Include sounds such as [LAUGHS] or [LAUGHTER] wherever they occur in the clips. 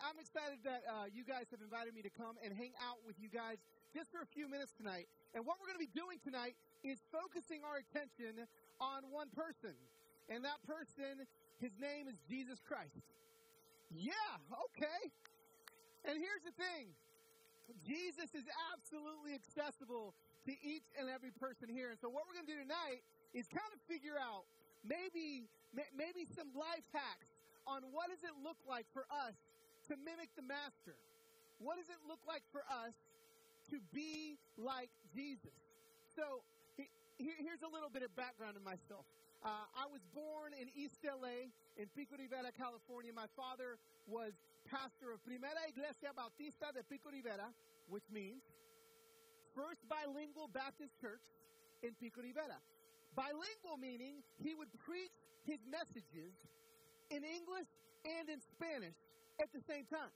I'm excited that uh, you guys have invited me to come and hang out with you guys just for a few minutes tonight. And what we're going to be doing tonight is focusing our attention on one person. And that person, his name is Jesus Christ. Yeah, okay. And here's the thing Jesus is absolutely accessible to each and every person here. And so, what we're going to do tonight is kind of figure out maybe maybe some life hacks on what does it look like for us to mimic the master? What does it look like for us to be like Jesus? So here, here's a little bit of background in myself. Uh, I was born in East LA, in Pico Rivera, California. My father was pastor of Primera Iglesia Bautista de Pico Rivera, which means First Bilingual Baptist Church in Pico Rivera. Bilingual meaning he would preach his messages in English and in Spanish at the same time.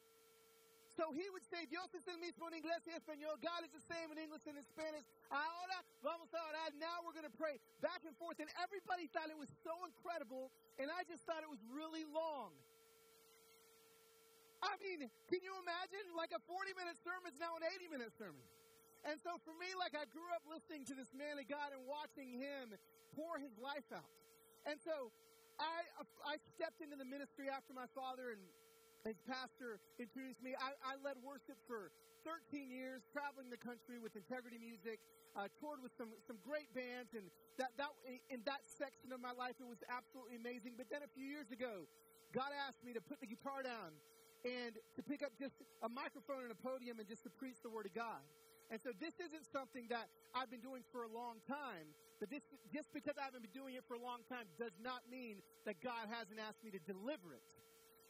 So he would say, Dios es el mismo en inglés y español. God is the same in English and in Spanish. Ahora vamos a orar. Now we're going to pray back and forth. And everybody thought it was so incredible. And I just thought it was really long. I mean, can you imagine? Like a 40 minute sermon is now an 80 minute sermon. And so for me, like I grew up listening to this man of God and watching him pour his life out. And so I, I stepped into the ministry after my father and his pastor introduced me. I, I led worship for 13 years, traveling the country with Integrity Music, uh, toured with some, some great bands, and that, that in that section of my life, it was absolutely amazing. But then a few years ago, God asked me to put the guitar down and to pick up just a microphone and a podium and just to preach the Word of God. And so this isn't something that I've been doing for a long time, but this, just because I haven't been doing it for a long time does not mean that God hasn't asked me to deliver it.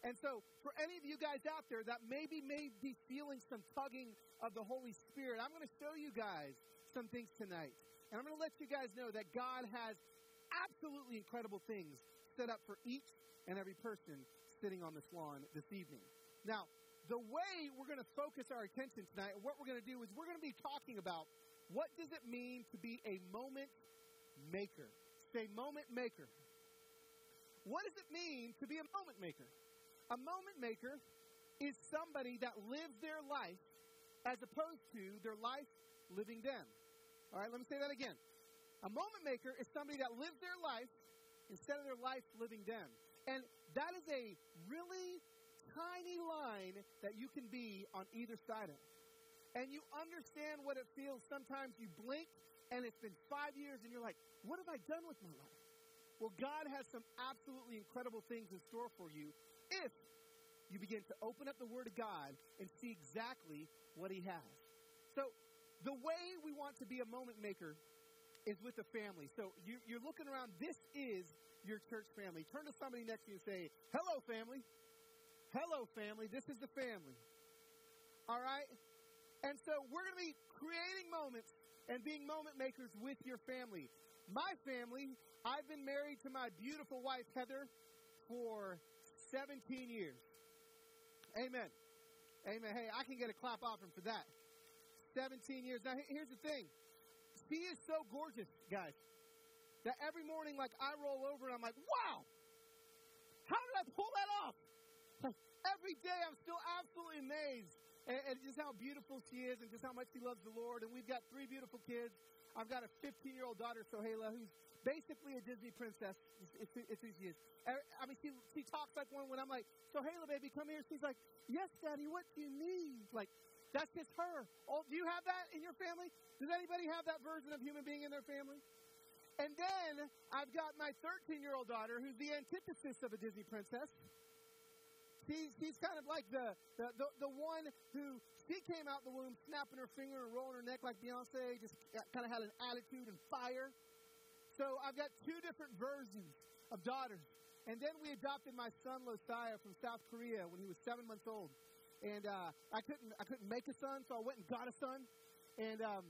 And so, for any of you guys out there that maybe may be feeling some tugging of the Holy Spirit, I'm going to show you guys some things tonight. And I'm going to let you guys know that God has absolutely incredible things set up for each and every person sitting on this lawn this evening. Now, the way we're going to focus our attention tonight, and what we're going to do is we're going to be talking about what does it mean to be a moment maker. Say moment maker. What does it mean to be a moment maker? A moment maker is somebody that lives their life as opposed to their life living them. All right, let me say that again. A moment maker is somebody that lives their life instead of their life living them. And that is a really tiny line that you can be on either side of. And you understand what it feels. Sometimes you blink and it's been five years and you're like, what have I done with my life? Well, God has some absolutely incredible things in store for you if you begin to open up the Word of God and see exactly what He has. So, the way we want to be a moment maker is with the family. So, you, you're looking around, this is your church family. Turn to somebody next to you and say, Hello, family. Hello, family. This is the family. All right? And so, we're going to be creating moments and being moment makers with your family. My family, I've been married to my beautiful wife, Heather, for 17 years. Amen. Amen. Hey, I can get a clap offering for that. 17 years. Now, here's the thing. She is so gorgeous, guys, that every morning, like, I roll over and I'm like, wow, how did I pull that off? every day, I'm still absolutely amazed at just how beautiful she is and just how much she loves the Lord. And we've got three beautiful kids. I've got a 15 year old daughter, Sohaila, who's basically a Disney princess. It's, who she is. Er, I mean, she, she talks like one when I'm like, Sohaila, baby, come here. She's like, yes, daddy, what do you need? Like, that's just her. Oh, do you have that in your family? Does anybody have that version of human being in their family? And then I've got my 13 year old daughter, who's the antithesis of a Disney princess. She's, she's kind of like the, the, the, the one who she came out the womb snapping her finger and rolling her neck like Beyonce, just uh, kind of had an attitude and fire. So I've got two different versions of daughters. And then we adopted my son Losiah from South Korea when he was seven months old. And uh, I couldn't I couldn't make a son, so I went and got a son. And um,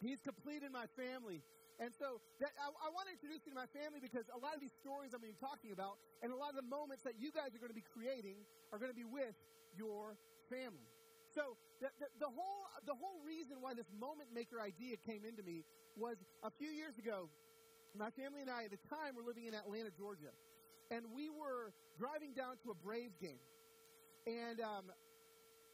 he's complete in my family. And so that, I, I want to introduce you to my family because a lot of these stories I'm going to be talking about and a lot of the moments that you guys are going to be creating are going to be with your family. So the, the, the, whole, the whole reason why this moment maker idea came into me was a few years ago, my family and I at the time were living in Atlanta, Georgia. And we were driving down to a Braves game. And um,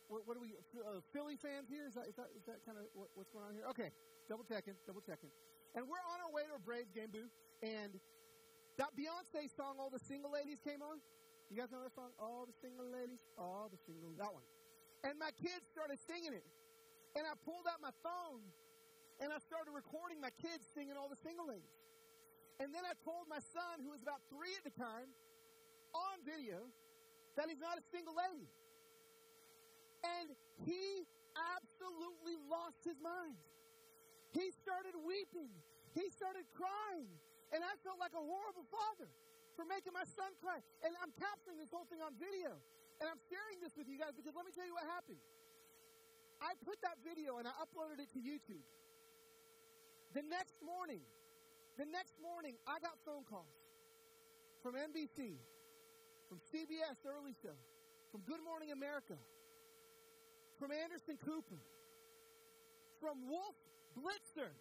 what, what are we? Uh, Philly fans here? Is that is that, is that kind of what, what's going on here? Okay, double checking, double checking. And we're on our way to a Braves game, boo. And that Beyonce song, "All the Single Ladies," came on. You guys know that song? All the single ladies, all the single. That one. And my kids started singing it. And I pulled out my phone and I started recording my kids singing all the single ladies. And then I told my son, who was about three at the time, on video, that he's not a single lady. And he absolutely lost his mind. He started weeping. He started crying. And I felt like a horrible father for making my son cry. And I'm capturing this whole thing on video. And I'm sharing this with you guys because let me tell you what happened. I put that video and I uploaded it to YouTube. The next morning, the next morning, I got phone calls from NBC, from CBS Early Show, from Good Morning America, from Anderson Cooper, from Wolf Blitzer.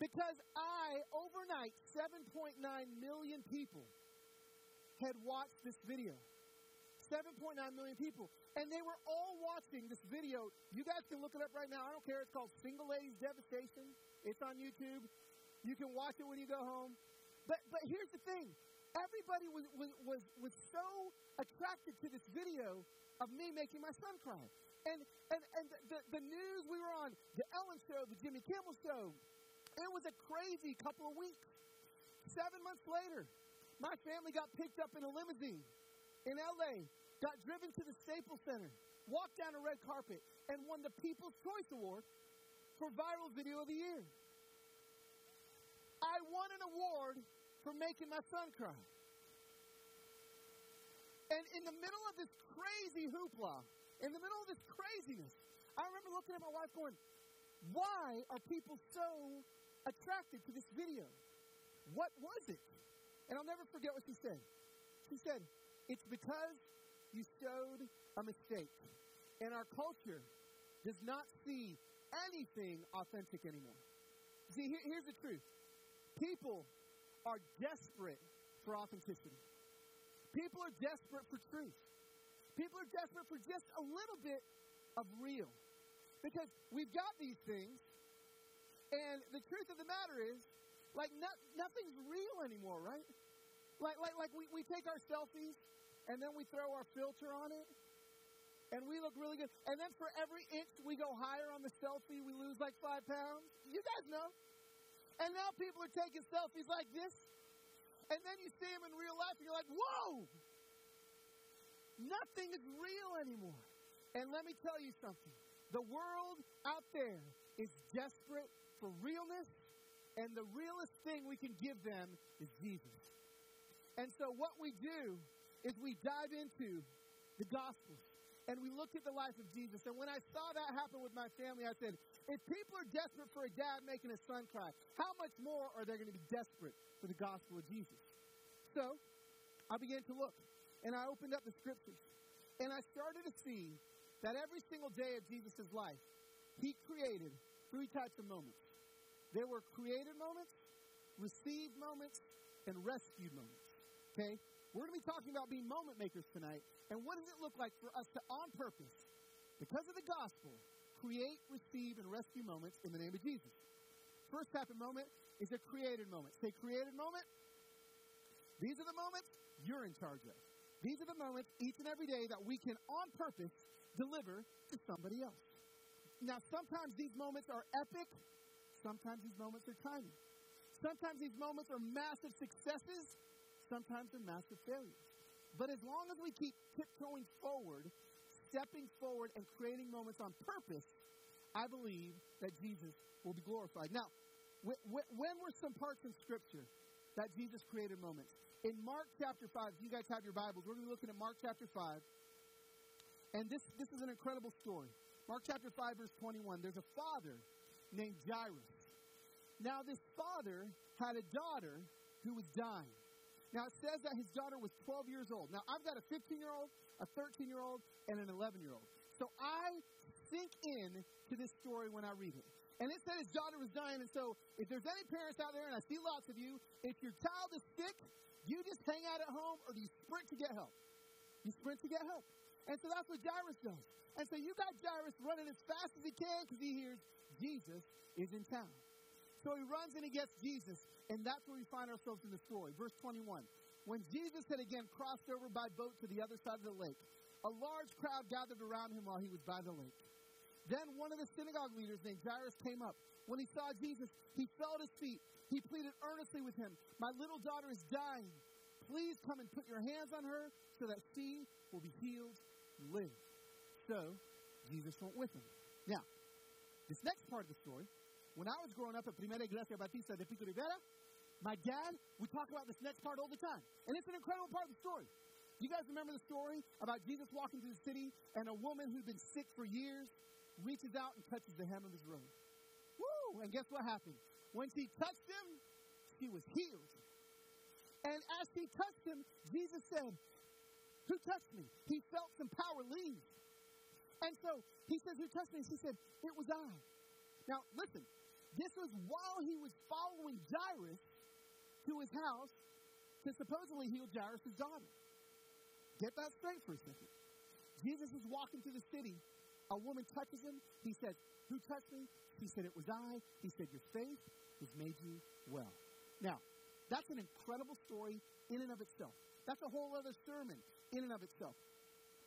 Because I, overnight, 7.9 million people had watched this video. 7.9 million people. And they were all watching this video. You guys can look it up right now. I don't care. It's called Single Ladies Devastation. It's on YouTube. You can watch it when you go home. But, but here's the thing everybody was, was, was, was so attracted to this video of me making my son cry. And, and, and the, the news we were on, the Ellen Show, the Jimmy Kimmel Show, it was a crazy couple of weeks. Seven months later, my family got picked up in a limousine in LA, got driven to the Staples Center, walked down a red carpet, and won the People's Choice Award for Viral Video of the Year. I won an award for making my son cry. And in the middle of this crazy hoopla, in the middle of this craziness, I remember looking at my wife going, Why are people so attracted to this video. What was it? And I'll never forget what she said. She said, It's because you showed a mistake. And our culture does not see anything authentic anymore. See, here, here's the truth people are desperate for authenticity, people are desperate for truth. People are desperate for just a little bit of real. Because we've got these things, and the truth of the matter is, like, no, nothing's real anymore, right? Like, like, like we, we take our selfies and then we throw our filter on it and we look really good. And then for every inch we go higher on the selfie, we lose like five pounds. You guys know. And now people are taking selfies like this. And then you see them in real life and you're like, whoa! Nothing is real anymore. And let me tell you something. The world out there is desperate for realness, and the realest thing we can give them is Jesus. And so what we do is we dive into the Gospels and we look at the life of Jesus. And when I saw that happen with my family, I said, if people are desperate for a dad making a son cry, how much more are they going to be desperate for the gospel of Jesus? So I began to look and I opened up the scriptures and I started to see that every single day of Jesus' life, he created three types of moments. There were created moments, received moments, and rescued moments. Okay? We're going to be talking about being moment makers tonight. And what does it look like for us to, on purpose, because of the gospel, create, receive, and rescue moments in the name of Jesus? First type of moment is a created moment. Say, created moment. These are the moments you're in charge of. These are the moments each and every day that we can, on purpose, deliver to somebody else. Now, sometimes these moments are epic, Sometimes these moments are tiny. Sometimes these moments are massive successes. Sometimes they're massive failures. But as long as we keep tiptoeing forward, stepping forward, and creating moments on purpose, I believe that Jesus will be glorified. Now, when were some parts in Scripture that Jesus created moments? In Mark chapter 5, if you guys have your Bibles, we're going to be looking at Mark chapter 5. And this, this is an incredible story. Mark chapter 5, verse 21. There's a father named Jairus. Now, this father had a daughter who was dying. Now, it says that his daughter was 12 years old. Now, I've got a 15 year old, a 13 year old, and an 11 year old. So I sink in to this story when I read it. And it said his daughter was dying. And so, if there's any parents out there, and I see lots of you, if your child is sick, you just hang out at home or do you sprint to get help? You sprint to get help. And so that's what Jairus does. And so you got Jairus running as fast as he can because he hears Jesus is in town. So he runs and he gets Jesus, and that's where we find ourselves in the story. Verse 21. When Jesus had again crossed over by boat to the other side of the lake, a large crowd gathered around him while he was by the lake. Then one of the synagogue leaders named Jairus came up. When he saw Jesus, he fell at his feet. He pleaded earnestly with him, My little daughter is dying. Please come and put your hands on her so that she will be healed and live. So Jesus went with him. Now, this next part of the story, when I was growing up at Primera Iglesia Bautista de Pico Rivera, my dad, we talk about this next part all the time. And it's an incredible part of the story. You guys remember the story about Jesus walking through the city and a woman who'd been sick for years reaches out and touches the hem of his robe. Woo! And guess what happened? When she touched him, she was healed. And as she touched him, Jesus said, Who touched me? He felt some power leave. And so he says, Who touched me? She said, It was I. Now, listen, this was while he was following Jairus to his house to supposedly heal Jairus' daughter. Get that straight for a second. Jesus is walking through the city. A woman touches him. He says, Who touched me? He said, It was I. He said, Your faith has made you well. Now, that's an incredible story in and of itself. That's a whole other sermon in and of itself.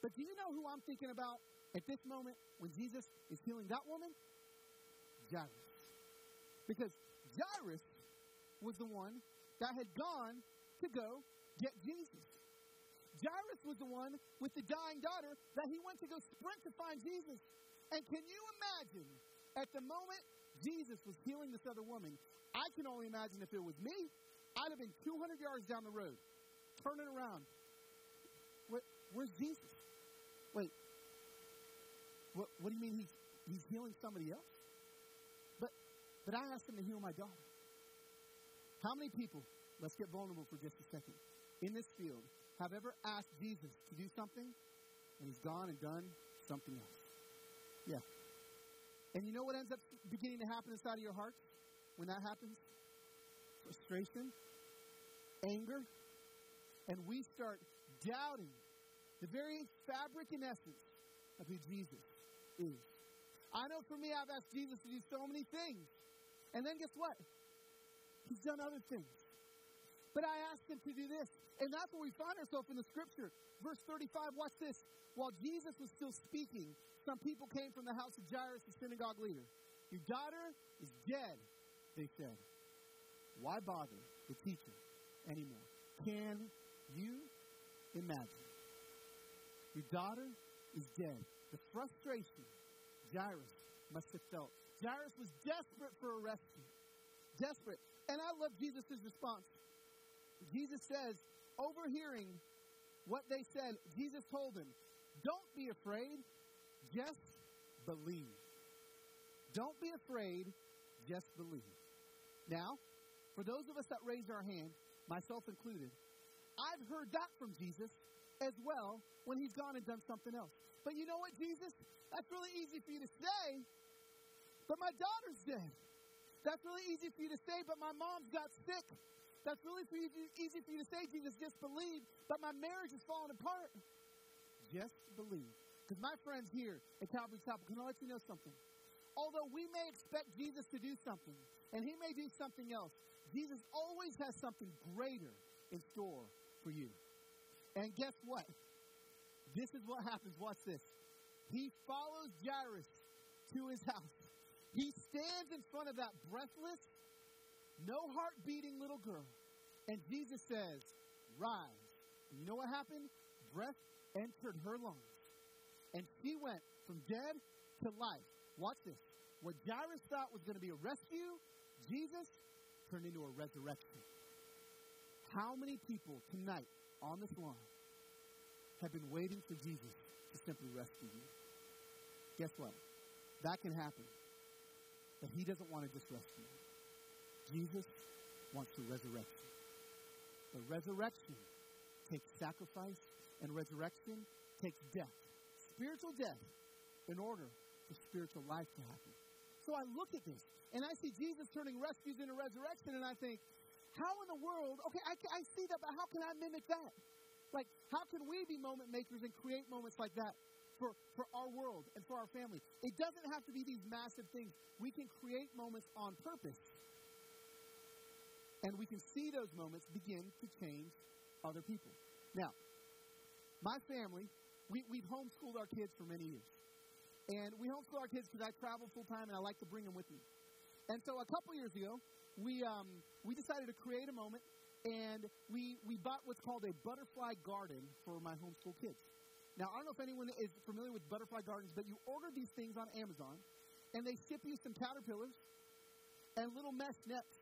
But do you know who I'm thinking about at this moment when Jesus is healing that woman? Jairus. Because Jairus was the one that had gone to go get Jesus. Jairus was the one with the dying daughter that he went to go sprint to find Jesus. And can you imagine at the moment Jesus was healing this other woman? I can only imagine if it was me, I'd have been 200 yards down the road, turning around. What, where's Jesus? Wait, what, what do you mean he's, he's healing somebody else? But, I asked him to heal my daughter. How many people, let's get vulnerable for just a second, in this field have ever asked Jesus to do something and he's gone and done something else? Yeah. And you know what ends up beginning to happen inside of your hearts when that happens? Frustration, anger, and we start doubting the very fabric and essence of who Jesus is. I know for me, I've asked Jesus to do so many things. And then guess what? He's done other things. But I asked him to do this. And that's where we find ourselves in the scripture. Verse 35, watch this. While Jesus was still speaking, some people came from the house of Jairus, the synagogue leader. Your daughter is dead, they said. Why bother the teacher anymore? Can you imagine? Your daughter is dead. The frustration Jairus must have felt. Jairus was desperate for a rescue. Desperate. And I love Jesus' response. Jesus says, overhearing what they said, Jesus told him, Don't be afraid, just believe. Don't be afraid, just believe. Now, for those of us that raised our hand, myself included, I've heard that from Jesus as well when he's gone and done something else. But you know what, Jesus? That's really easy for you to say, but my daughter's dead. That's really easy for you to say, but my mom's got sick. That's really for you, easy for you to say, Jesus, just believe, but my marriage is falling apart. Just believe. Because my friends here at Calvary Chapel, can I let you know something? Although we may expect Jesus to do something, and he may do something else, Jesus always has something greater in store for you. And guess what? This is what happens. Watch this. He follows Jairus to his house. He stands in front of that breathless, no heart beating little girl. And Jesus says, Rise. And you know what happened? Breath entered her lungs. And she went from dead to life. Watch this. What Jairus thought was going to be a rescue, Jesus turned into a resurrection. How many people tonight on this line have been waiting for Jesus to simply rescue you? Guess what? That can happen. But he doesn't want to just rescue you. Jesus wants to resurrect you. The resurrection takes sacrifice, and resurrection takes death, spiritual death, in order for spiritual life to happen. So I look at this, and I see Jesus turning rescues into resurrection, and I think, how in the world, okay, I, I see that, but how can I mimic that? Like, how can we be moment makers and create moments like that for, for our world and for our family? It doesn't have to be these massive things. We can create moments on purpose. And we can see those moments begin to change other people. Now, my family, we, we've homeschooled our kids for many years. And we homeschool our kids because I travel full time and I like to bring them with me. And so a couple years ago, we, um, we decided to create a moment and we, we bought what's called a butterfly garden for my homeschool kids. Now, I don't know if anyone is familiar with butterfly gardens, but you order these things on Amazon and they ship you some caterpillars and little mesh nets.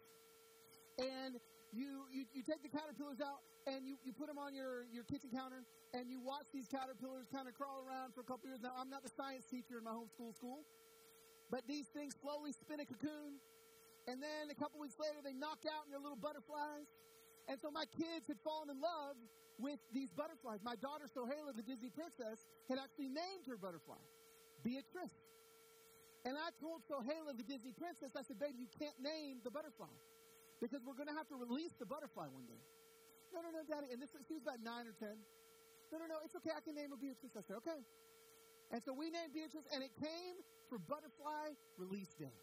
And you, you, you take the caterpillars out and you, you put them on your, your kitchen counter and you watch these caterpillars kind of crawl around for a couple years. Now, I'm not the science teacher in my homeschool school, but these things slowly spin a cocoon. And then a couple weeks later, they knock out and they're little butterflies. And so my kids had fallen in love with these butterflies. My daughter, Sohaila, the Disney princess, had actually named her butterfly Beatrice. And I told Sohaila, the Disney princess, I said, baby, you can't name the butterfly because we're going to have to release the butterfly one day. No, no, no, Daddy. And this, she was about nine or ten. No, no, no, it's okay. I can name her Beatrice. I said, okay. And so we named Beatrice, and it came for Butterfly Release Day.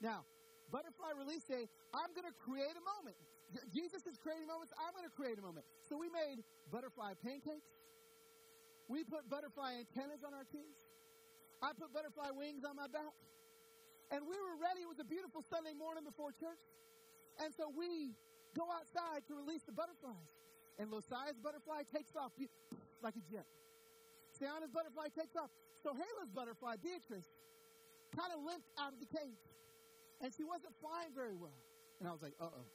Now, Butterfly Release Day, I'm going to create a moment. Jesus is creating moments. I'm going to create a moment. So we made butterfly pancakes. We put butterfly antennas on our kids. I put butterfly wings on my back. And we were ready. It was a beautiful Sunday morning before church. And so we go outside to release the butterflies. And Losiah's butterfly takes off like a jet. Sienna's butterfly takes off. Sohaila's butterfly, Beatrice, kind of limped out of the cage. And she wasn't flying very well. And I was like, uh oh.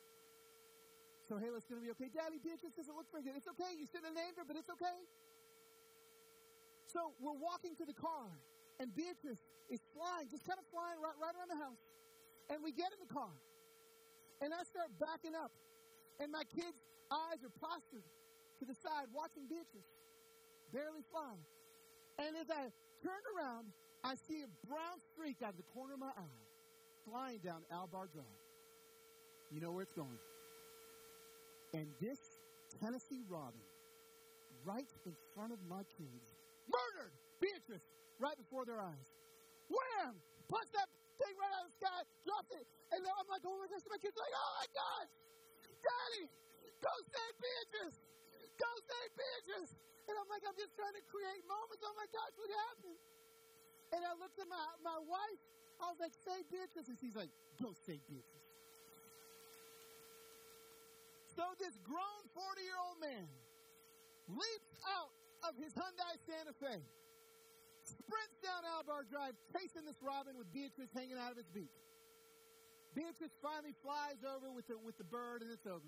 Sohaila's going to be okay. Daddy, Beatrice doesn't look very good. It's okay. You shouldn't have named her, but it's okay. So we're walking to the car, and Beatrice is flying, just kind of flying right, right around the house. And we get in the car, and I start backing up. And my kids' eyes are postured to the side watching Beatrice barely fly. And as I turn around, I see a brown streak out of the corner of my eye flying down Albar Drive. You know where it's going. And this Tennessee robin, right in front of my kids, murdered Beatrice right before their eyes. Wham! Punched that thing right out of the sky, dropped it. And now I'm like, oh my gosh, my kids like, oh my gosh, Daddy, go save Beatrice. Go save Beatrice. And I'm like, I'm just trying to create moments. Oh my gosh, what happened? And I looked at my, my wife. I was like, save Beatrice. And she's like, go save Beatrice. So this grown 40 year old man leaps out of his Hyundai Santa Fe, sprints down Albar Drive, chasing this robin with Beatrice hanging out of its beak. Beatrice finally flies over with the, with the bird, and it's over.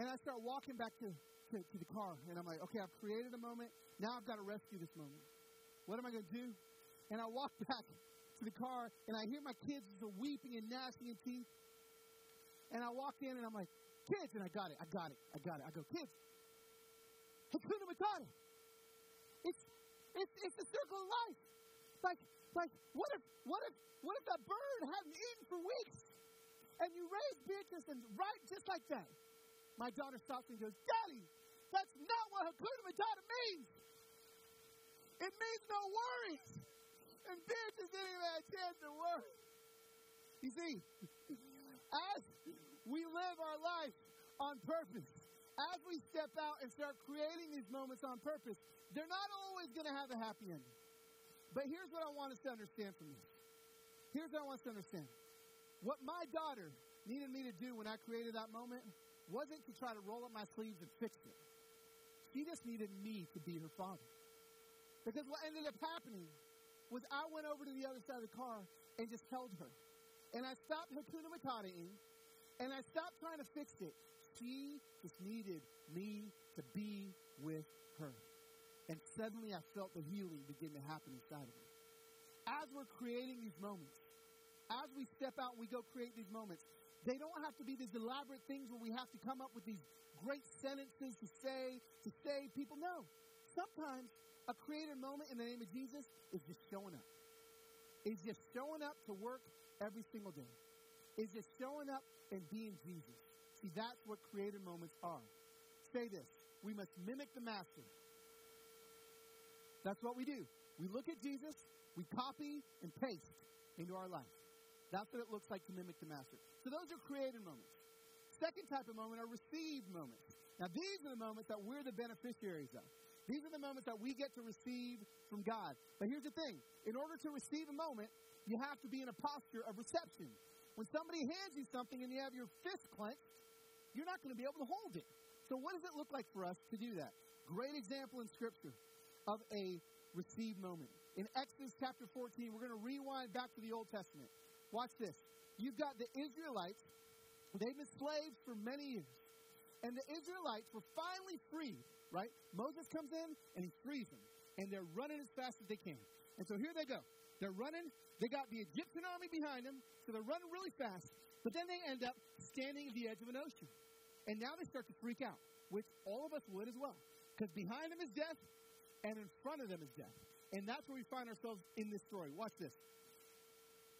And I start walking back to, to, to the car, and I'm like, okay, I've created a moment. Now I've got to rescue this moment. What am I going to do? And I walk [LAUGHS] back to the car, and I hear my kids are weeping and gnashing of teeth. And I walk in, and I'm like, kids, and I got it, I got it, I got it. I go, kids, Hakuna Matata. It's, it's, it's the circle of life. Like, like, what if, what if, what if that bird hadn't eaten for weeks? And you raise Beatrice and right just like that. My daughter stops and goes, Daddy, that's not what Hakuna Matata means. It means no worries. And Beatrice didn't even have a chance to worry. You see, [LAUGHS] as we live our life on purpose, as we step out and start creating these moments on purpose, they're not always going to have a happy ending. But here's what I want us to understand from this. Here's what I want us to understand. What my daughter needed me to do when I created that moment wasn't to try to roll up my sleeves and fix it. She just needed me to be her father. Because what ended up happening was I went over to the other side of the car and just held her. And I stopped Hakuna Matata-ing, and I stopped trying to fix it. She just needed me to be with her. And suddenly I felt the healing begin to happen inside of me. As we're creating these moments, as we step out and we go create these moments, they don't have to be these elaborate things where we have to come up with these great sentences to say, to save people. No. Sometimes a created moment in the name of Jesus is just showing up. Is just showing up to work every single day. Is just showing up and being Jesus. See, that's what creative moments are. Say this we must mimic the master. That's what we do. We look at Jesus, we copy and paste into our life. That's what it looks like to mimic the master. So those are creative moments. Second type of moment are received moments. Now, these are the moments that we're the beneficiaries of. These are the moments that we get to receive from God. But here's the thing in order to receive a moment, you have to be in a posture of reception. When somebody hands you something and you have your fist clenched, you're not going to be able to hold it. So, what does it look like for us to do that? Great example in Scripture of a received moment. In Exodus chapter 14, we're going to rewind back to the Old Testament. Watch this. You've got the Israelites, they've been slaves for many years. And the Israelites were finally freed right? Moses comes in and he frees them. And they're running as fast as they can. And so here they go. They're running. They got the Egyptian army behind them, so they're running really fast. But then they end up standing at the edge of an ocean. And now they start to freak out, which all of us would as well. Because behind them is death, and in front of them is death. And that's where we find ourselves in this story. Watch this.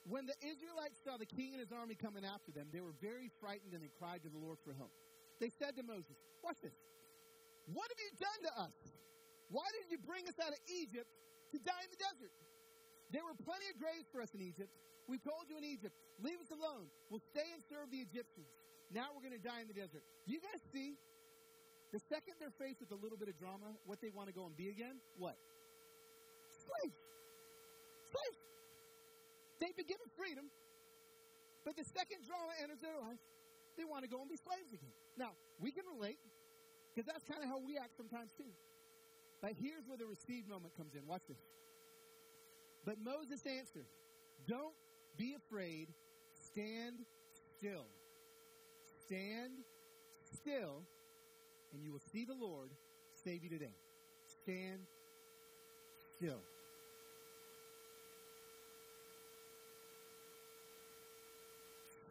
When the Israelites saw the king and his army coming after them, they were very frightened and they cried to the Lord for help. They said to Moses, Watch this. What have you done to us? Why did you bring us out of Egypt to die in the desert? There were plenty of graves for us in Egypt. We told you in Egypt, leave us alone. We'll stay and serve the Egyptians. Now we're going to die in the desert. Do you guys see? The second they're faced with a little bit of drama, what they want to go and be again? What? Slaves. Slaves. They've been given freedom, but the second drama enters their life, they want to go and be slaves again. Now, we can relate. Because that's kind of how we act sometimes too. But here's where the received moment comes in. Watch this. But Moses answered, Don't be afraid. Stand still. Stand still, and you will see the Lord save you today. Stand still.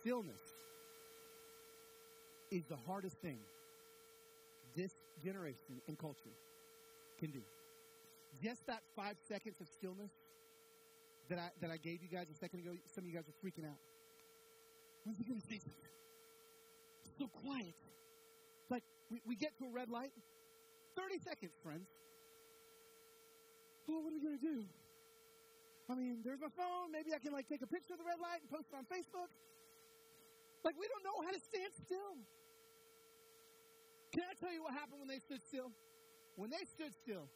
Stillness is the hardest thing this generation and culture can do. Just that five seconds of stillness that I, that I gave you guys a second ago, some of you guys are freaking out. When's he going to say something? so quiet. Like, we, we get to a red light. 30 seconds, friends. Oh, what are we going to do? I mean, there's my phone. Maybe I can, like, take a picture of the red light and post it on Facebook. Like, we don't know how to stand still. Can I tell you what happened when they stood still? When they stood still,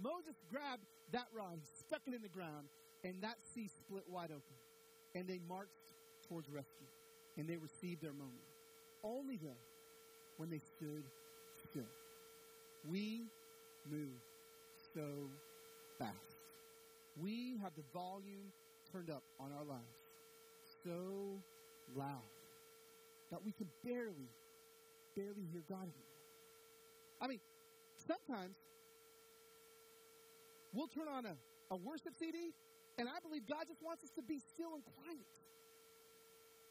Moses grabbed that rod, stuck it in the ground, and that sea split wide open. And they marched towards rescue. And they received their moment. Only then, when they stood still. We move so fast. We have the volume turned up on our lives so loud that we can barely barely hear God anymore. I mean, sometimes we'll turn on a, a worship CD, and I believe God just wants us to be still and quiet.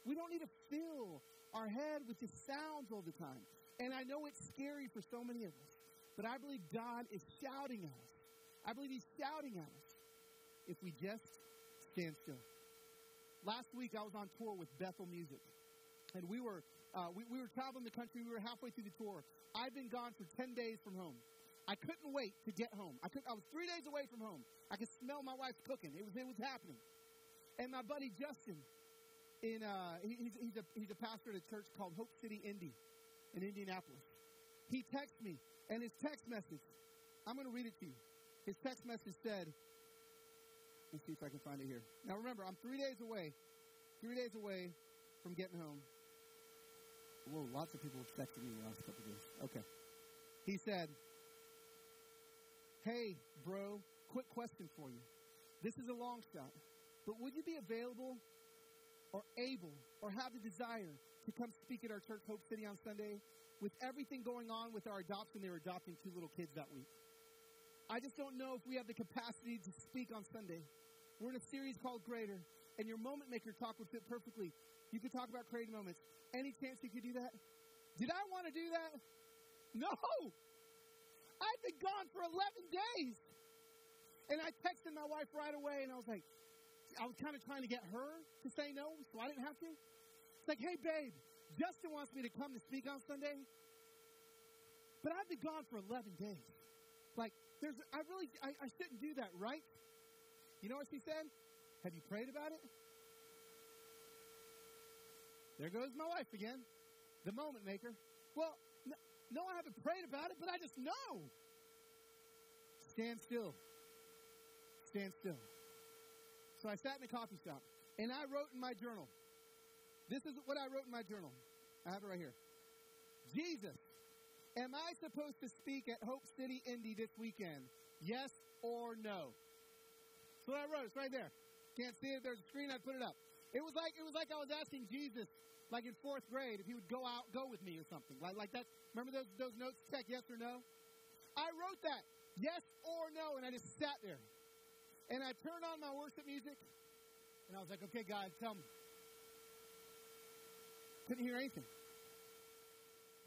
We don't need to fill our head with just sounds all the time. And I know it's scary for so many of us, but I believe God is shouting at us. I believe He's shouting at us if we just stand still. Last week I was on tour with Bethel Music, and we were uh, we, we were traveling the country. We were halfway through the tour. I've been gone for 10 days from home. I couldn't wait to get home. I, could, I was three days away from home. I could smell my wife cooking. It was, it was happening. And my buddy Justin, in, uh, he, he's, he's, a, he's a pastor at a church called Hope City Indy in Indianapolis. He texted me, and his text message, I'm going to read it to you. His text message said, let's see if I can find it here. Now remember, I'm three days away, three days away from getting home. Whoa, lots of people have texted me the last couple of days. Okay. He said, Hey, bro, quick question for you. This is a long shot, but would you be available or able or have the desire to come speak at our church, Hope City, on Sunday? With everything going on with our adoption, they were adopting two little kids that week. I just don't know if we have the capacity to speak on Sunday. We're in a series called Greater, and your moment maker talk would fit perfectly. You could talk about creative moments. Any chance you could do that? Did I want to do that? No. I've been gone for 11 days. And I texted my wife right away, and I was like, I was kind of trying to get her to say no, so I didn't have to. It's like, hey, babe, Justin wants me to come to speak on Sunday. But I've been gone for 11 days. Like, there's, I really, I, I shouldn't do that, right? You know what she said? Have you prayed about it? There goes my wife again, the moment maker. Well, no, I haven't prayed about it, but I just know. Stand still. Stand still. So I sat in a coffee shop and I wrote in my journal. This is what I wrote in my journal. I have it right here. Jesus, am I supposed to speak at Hope City, Indy this weekend? Yes or no? So I wrote. It's right there. Can't see it. There's a screen. I put it up. It was like it was like I was asking Jesus, like in fourth grade, if he would go out, go with me or something. Like like that. Remember those those notes? Check yes or no. I wrote that yes or no, and I just sat there, and I turned on my worship music, and I was like, okay, God, tell me. Couldn't hear anything.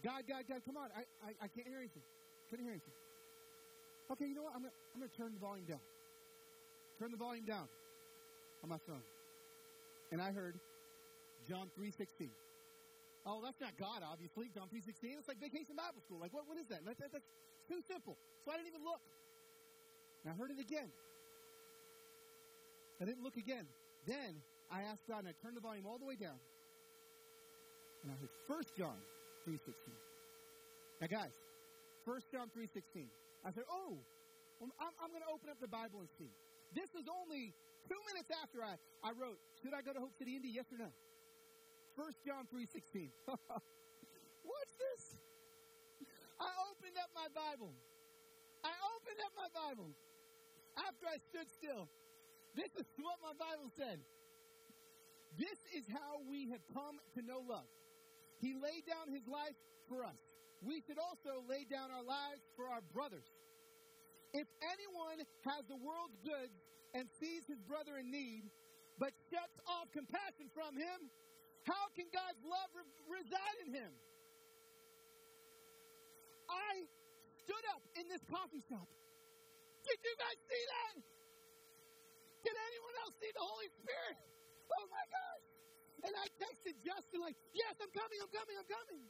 God, God, God, come on. I, I, I can't hear anything. Couldn't hear anything. Okay, you know what? I'm going I'm to turn the volume down. Turn the volume down on my phone. And I heard John 3.16. Oh, that's not God, obviously. John 3.16. It's like vacation Bible school. Like, what, what is that? That's, that's, that's too simple. So I didn't even look. And I heard it again. I didn't look again. Then I asked God, and I turned the volume all the way down. And I heard 1 John 3.16. Now, guys, 1 John 3.16. I said, oh, I'm, I'm going to open up the Bible and see. This is only two minutes after I, I wrote, should I go to Hope City, Indy? Yes or no? 1 John 3.16. [LAUGHS] What's this? I opened up my Bible. I opened up my Bible after I stood still. This is what my Bible said. This is how we have come to know love. He laid down his life for us. We should also lay down our lives for our brothers. If anyone has the world's goods and sees his brother in need, but shuts off compassion from him, how can God's love re- reside in him? I stood up in this coffee shop. Did you guys see that? Did anyone else see the Holy Spirit? Oh my gosh. And I texted Justin, like, yes, I'm coming, I'm coming, I'm coming.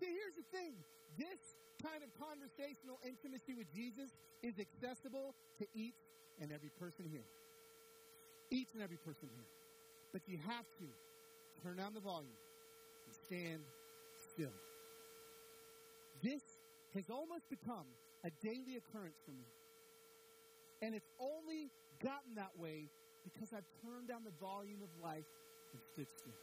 See, here's the thing this kind of conversational intimacy with Jesus is accessible to each and every person here. Each and every person here. But you have to turn down the volume and stand still. This has almost become a daily occurrence for me. And it's only gotten that way because I've turned down the volume of life and stood still.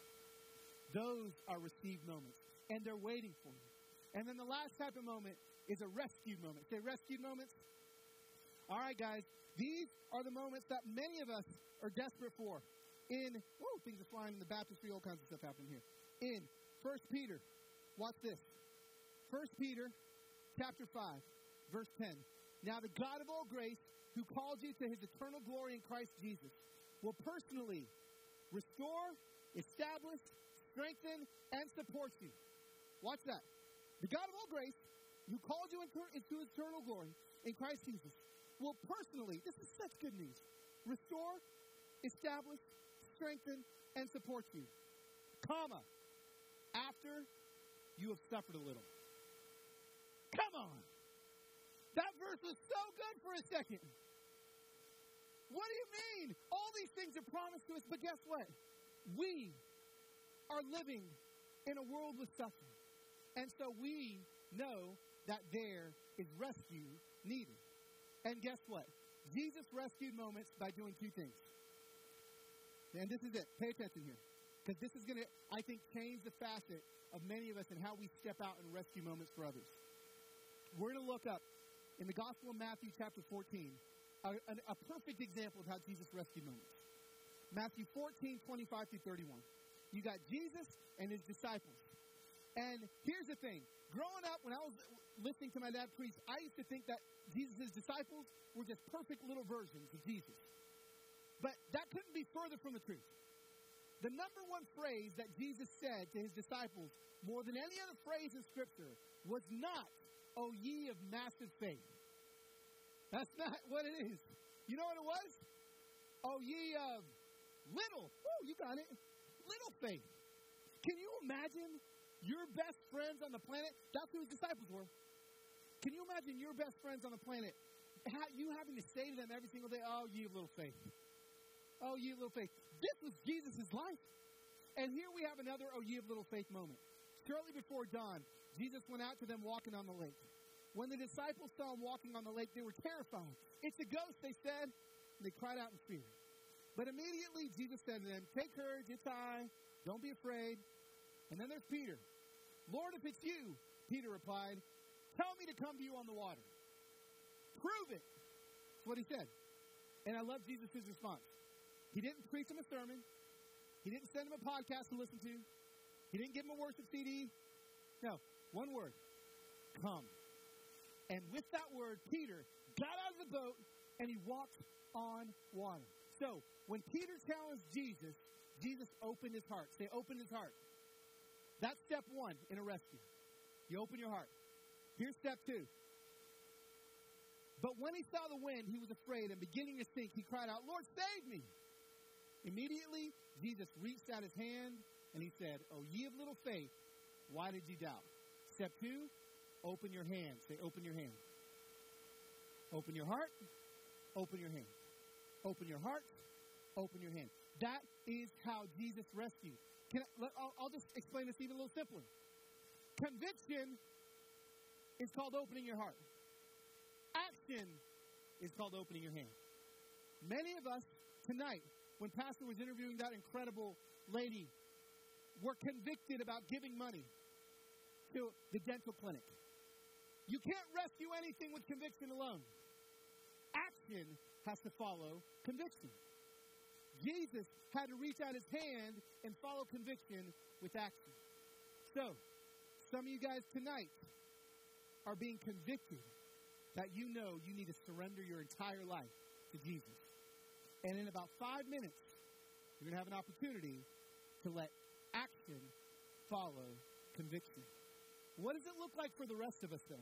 Those are received moments, and they're waiting for you. And then the last type of moment is a rescued moment. Say rescued moments. All right, guys, these are the moments that many of us are desperate for. In, things are flying in the baptistry, all kinds of stuff happening here. In 1 Peter, watch this. 1 Peter chapter 5, verse 10. Now the God of all grace, who called you to his eternal glory in Christ Jesus, will personally restore, establish, strengthen, and support you. Watch that. The God of all grace, who called you into eternal glory in Christ Jesus, will personally, this is such good news, restore, establish, strengthen, and support you. Comma. After you have suffered a little. Come on. That verse was so good for a second. What do you mean? All these things are promised to us, but guess what? We are living in a world with suffering. And so we know that there is rescue needed. And guess what? Jesus rescued moments by doing two things. And this is it. Pay attention here. Because this is going to, I think, change the facet of many of us and how we step out and rescue moments for others. We're going to look up in the Gospel of Matthew, chapter 14, a, a, a perfect example of how Jesus rescued moments. Matthew 14, 25 through 31. You got Jesus and his disciples. And here's the thing. Growing up, when I was listening to my dad preach, I used to think that Jesus' disciples were just perfect little versions of Jesus. But that couldn't be further from the truth. The number one phrase that Jesus said to his disciples, more than any other phrase in Scripture, was not, O ye of massive faith. That's not [LAUGHS] what it is. You know what it was? Oh, ye of little. Oh, you got it. Little faith. Can you imagine your best friends on the planet, that's who his disciples were. Can you imagine your best friends on the planet, you having to say to them every single day, oh, you little faith. Oh, you little faith. This was Jesus' life. And here we have another oh, ye of little faith moment. Shortly before dawn, Jesus went out to them walking on the lake. When the disciples saw him walking on the lake, they were terrified. It's a ghost, they said. And they cried out in fear. But immediately Jesus said to them, Take courage, it's I. Don't be afraid. And then there's Peter. Lord, if it's you, Peter replied, tell me to come to you on the water. Prove it. That's what he said. And I love Jesus' response. He didn't preach him a sermon. He didn't send him a podcast to listen to. He didn't give him a worship CD. No, one word come. And with that word, Peter got out of the boat and he walked on water. So, when Peter challenged Jesus, Jesus opened his heart. Say, opened his heart. That's step one in a rescue. You open your heart. Here's step two. But when he saw the wind, he was afraid, and beginning to sink, he cried out, Lord, save me! Immediately, Jesus reached out his hand and he said, Oh, ye of little faith, why did you doubt? Step two, open your hand. Say, open your hand. Open your heart, open your hand. Open your heart, open your hand. That is how Jesus rescues. Can I, I'll, I'll just explain this even a little simpler. Conviction is called opening your heart. Action is called opening your hand. Many of us tonight when Pastor was interviewing that incredible lady, were convicted about giving money to the dental clinic. You can't rescue anything with conviction alone. Action has to follow conviction. Jesus had to reach out his hand and follow conviction with action. So, some of you guys tonight are being convicted that you know you need to surrender your entire life to Jesus. And in about five minutes, you're going to have an opportunity to let action follow conviction. What does it look like for the rest of us, though?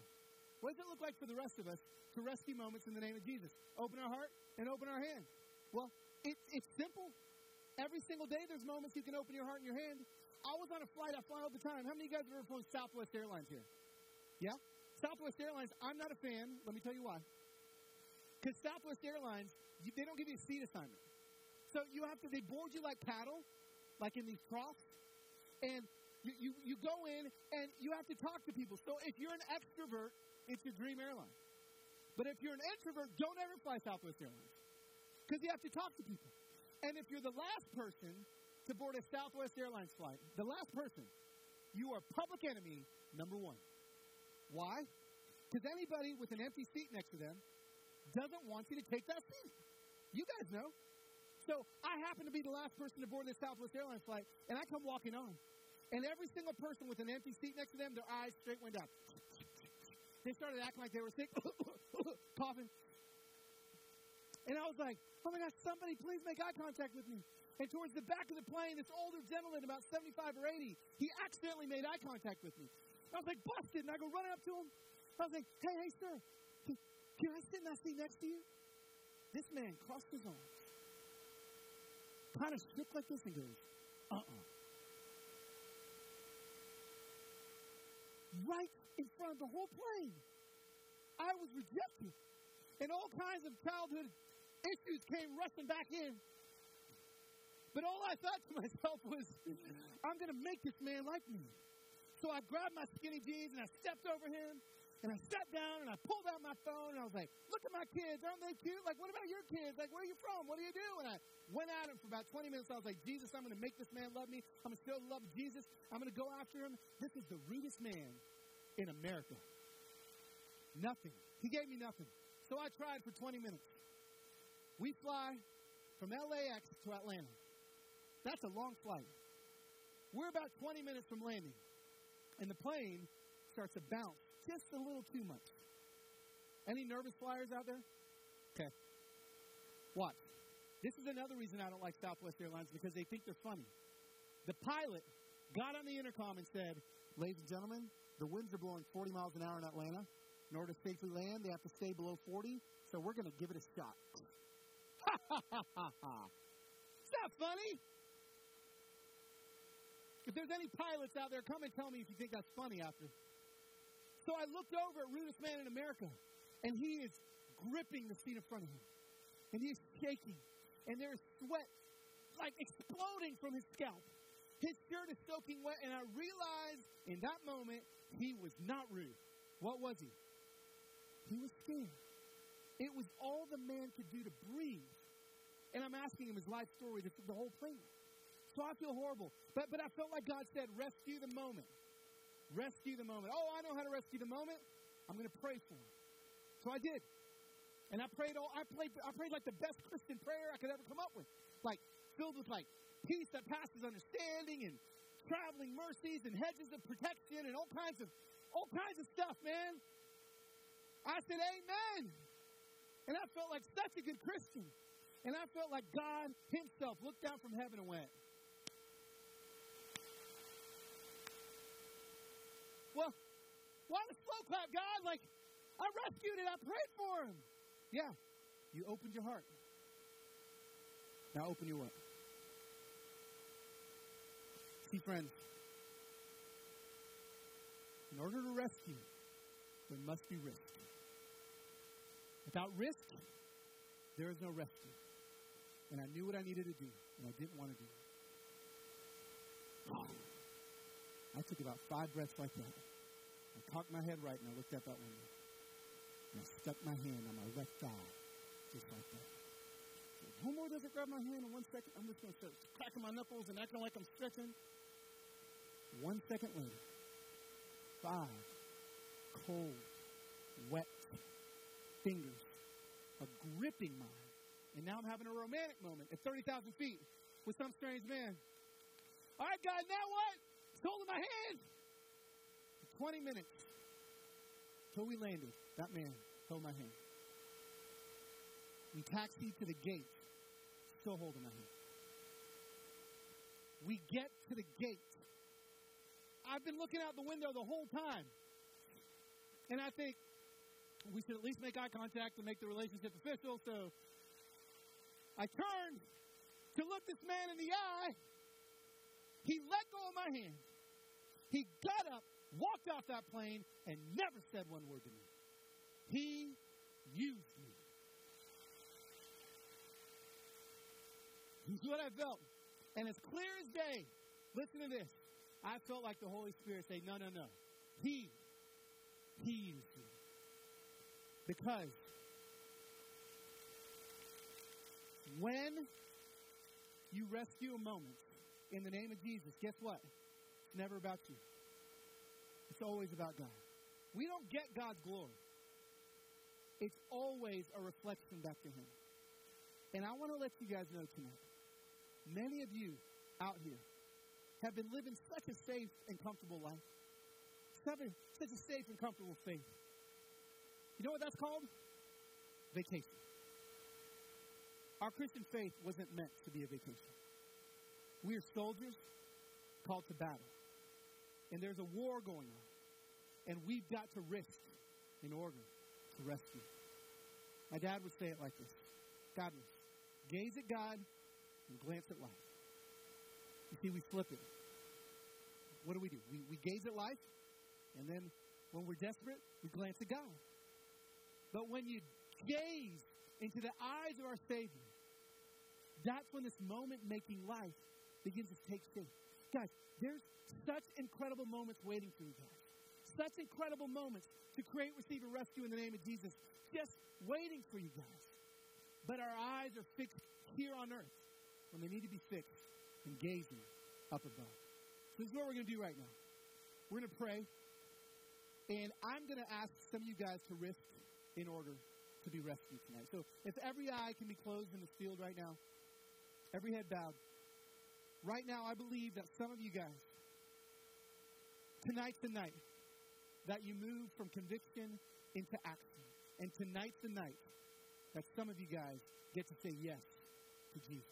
What does it look like for the rest of us to rescue moments in the name of Jesus? Open our heart and open our hand. Well, it, it's simple. Every single day, there's moments you can open your heart and your hand. I was on a flight, I fly all the time. How many of you guys have ever flown Southwest Airlines here? Yeah? Southwest Airlines, I'm not a fan. Let me tell you why. Because Southwest Airlines, you, they don't give you a seat assignment. So you have to, they board you like cattle, like in these troughs. And you, you, you go in and you have to talk to people. So if you're an extrovert, it's your dream airline. But if you're an introvert, don't ever fly Southwest Airlines. Because you have to talk to people. And if you're the last person to board a Southwest Airlines flight, the last person, you are public enemy number one. Why? Because anybody with an empty seat next to them doesn't want you to take that seat. You guys know. So I happen to be the last person to board this Southwest Airlines flight, and I come walking on. And every single person with an empty seat next to them, their eyes straight went up. They started acting like they were sick, [COUGHS] coughing. And I was like, oh my gosh, somebody please make eye contact with me. And towards the back of the plane, this older gentleman, about 75 or 80, he accidentally made eye contact with me. I was like, busted. And I go running up to him. I was like, hey, hey, sir, can I sit in that seat next to you? This man crossed his arms, kind of shook like this, and goes, uh uh-uh. uh Right in front of the whole plane. I was rejected. And all kinds of childhood issues came rushing back in. But all I thought to [LAUGHS] myself was, I'm going to make this man like me. So I grabbed my skinny jeans and I stepped over him and I sat down and I pulled out my phone and I was like, look at my kids. Aren't they cute? Like, what about your kids? Like, where are you from? What do you do? And I went at him for about 20 minutes. I was like, Jesus, I'm going to make this man love me. I'm going to still love Jesus. I'm going to go after him. This is the rudest man in America. Nothing. He gave me nothing. So I tried for 20 minutes. We fly from LAX to Atlanta. That's a long flight. We're about 20 minutes from landing. And the plane starts to bounce just a little too much. Any nervous flyers out there? Okay. Watch. This is another reason I don't like Southwest Airlines because they think they're funny. The pilot got on the intercom and said, Ladies and gentlemen, the winds are blowing 40 miles an hour in Atlanta. In order to safely land, they have to stay below 40, so we're going to give it a shot. Ha ha ha ha ha. Is that funny? If there's any pilots out there, come and tell me if you think that's funny after. So I looked over at Rudest Man in America, and he is gripping the seat in front of him. And he is shaking. And there's sweat like exploding from his scalp. His shirt is soaking wet, and I realized in that moment he was not rude. What was he? He was scared. It was all the man could do to breathe. And I'm asking him his life story, the, the whole thing. So I feel horrible. But, but I felt like God said, rescue the moment. Rescue the moment. Oh, I know how to rescue the moment. I'm going to pray for him. So I did. And I prayed all I prayed I prayed like the best Christian prayer I could ever come up with. Like filled with like peace that passes understanding and traveling mercies and hedges of protection and all kinds of all kinds of stuff, man. I said amen. And I felt like such a good Christian. And I felt like God Himself looked down from heaven and went, Well, why the slow clap, God? Like, I rescued it. I prayed for him. Yeah, you opened your heart. Now open your what? See, friends, in order to rescue, there must be risk. Without risk, there is no rescue. And I knew what I needed to do, and I didn't want to do it. I took about five breaths like that. I cocked my head right, and I looked out that window. And I stuck my hand on my left thigh, just like that. So, more doesn't grab my hand in one second. I'm just going to start cracking my knuckles and acting like I'm stretching. One second later, five cold, wet fingers are gripping mine. And now I'm having a romantic moment at 30,000 feet with some strange man. All right, guys, now what? Holding my hand. For 20 minutes till we landed, that man held my hand. We taxied to the gate, still holding my hand. We get to the gate. I've been looking out the window the whole time. And I think, we should at least make eye contact to make the relationship official. So I turned to look this man in the eye. He let go of my hand. He got up, walked off that plane, and never said one word to me. He used me. This is what I felt. And as clear as day, listen to this. I felt like the Holy Spirit say, no, no, no. He, he used me. Because when you rescue a moment in the name of Jesus, guess what? It's never about you. It's always about God. We don't get God's glory. It's always a reflection back to Him. And I want to let you guys know tonight, many of you out here have been living such a safe and comfortable life, such a, such a safe and comfortable faith. You know what that's called? Vacation. Our Christian faith wasn't meant to be a vacation. We are soldiers called to battle. And there's a war going on. And we've got to risk in order to rescue. My dad would say it like this Godless. Gaze at God and glance at life. You see, we flip it. What do we do? We, we gaze at life, and then when we're desperate, we glance at God. But when you gaze into the eyes of our Savior, that's when this moment making life begins to take shape. Guys, there's such incredible moments waiting for you guys. Such incredible moments to create, receive, and rescue in the name of Jesus. Just waiting for you guys. But our eyes are fixed here on earth when they need to be fixed and gazing up above. So this is what we're going to do right now. We're going to pray. And I'm going to ask some of you guys to risk in order to be rescued tonight. So if every eye can be closed in this field right now, every head bowed. Right now, I believe that some of you guys, tonight's the night that you move from conviction into action. And tonight's the night that some of you guys get to say yes to Jesus.